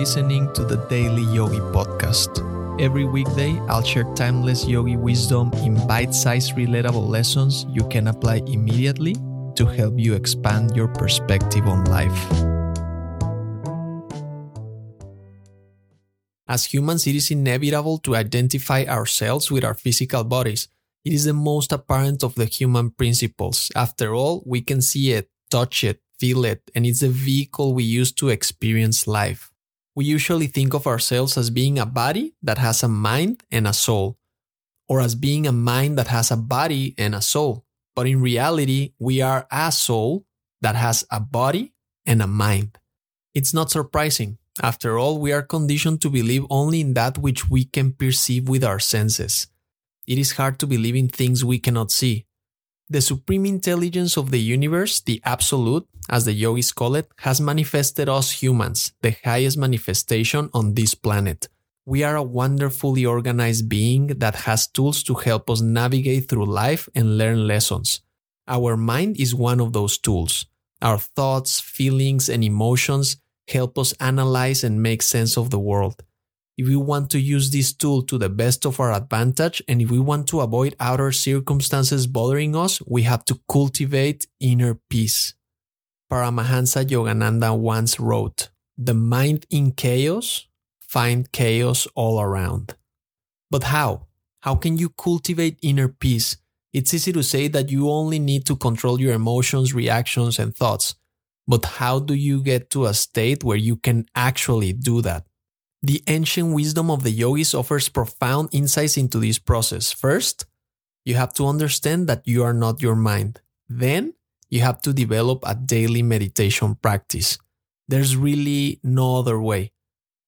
listening to the Daily Yogi Podcast. Every weekday, I'll share timeless yogi wisdom in bite sized, relatable lessons you can apply immediately to help you expand your perspective on life. As humans, it is inevitable to identify ourselves with our physical bodies. It is the most apparent of the human principles. After all, we can see it, touch it, feel it, and it's the vehicle we use to experience life. We usually think of ourselves as being a body that has a mind and a soul, or as being a mind that has a body and a soul. But in reality, we are a soul that has a body and a mind. It's not surprising. After all, we are conditioned to believe only in that which we can perceive with our senses. It is hard to believe in things we cannot see. The supreme intelligence of the universe, the absolute, as the yogis call it, has manifested us humans, the highest manifestation on this planet. We are a wonderfully organized being that has tools to help us navigate through life and learn lessons. Our mind is one of those tools. Our thoughts, feelings, and emotions help us analyze and make sense of the world if we want to use this tool to the best of our advantage and if we want to avoid outer circumstances bothering us, we have to cultivate inner peace. Paramahansa Yogananda once wrote, The mind in chaos, find chaos all around. But how? How can you cultivate inner peace? It's easy to say that you only need to control your emotions, reactions, and thoughts. But how do you get to a state where you can actually do that? The ancient wisdom of the yogis offers profound insights into this process. First, you have to understand that you are not your mind. Then, you have to develop a daily meditation practice. There's really no other way.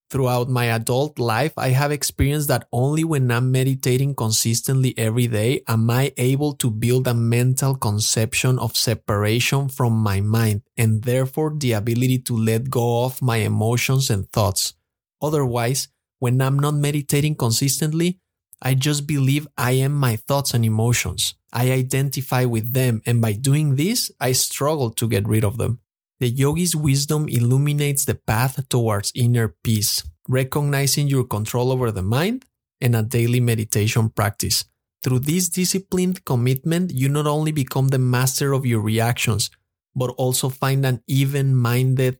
Throughout my adult life, I have experienced that only when I'm meditating consistently every day am I able to build a mental conception of separation from my mind and therefore the ability to let go of my emotions and thoughts. Otherwise, when I'm not meditating consistently, I just believe I am my thoughts and emotions. I identify with them, and by doing this, I struggle to get rid of them. The yogi's wisdom illuminates the path towards inner peace, recognizing your control over the mind and a daily meditation practice. Through this disciplined commitment, you not only become the master of your reactions, but also find an even minded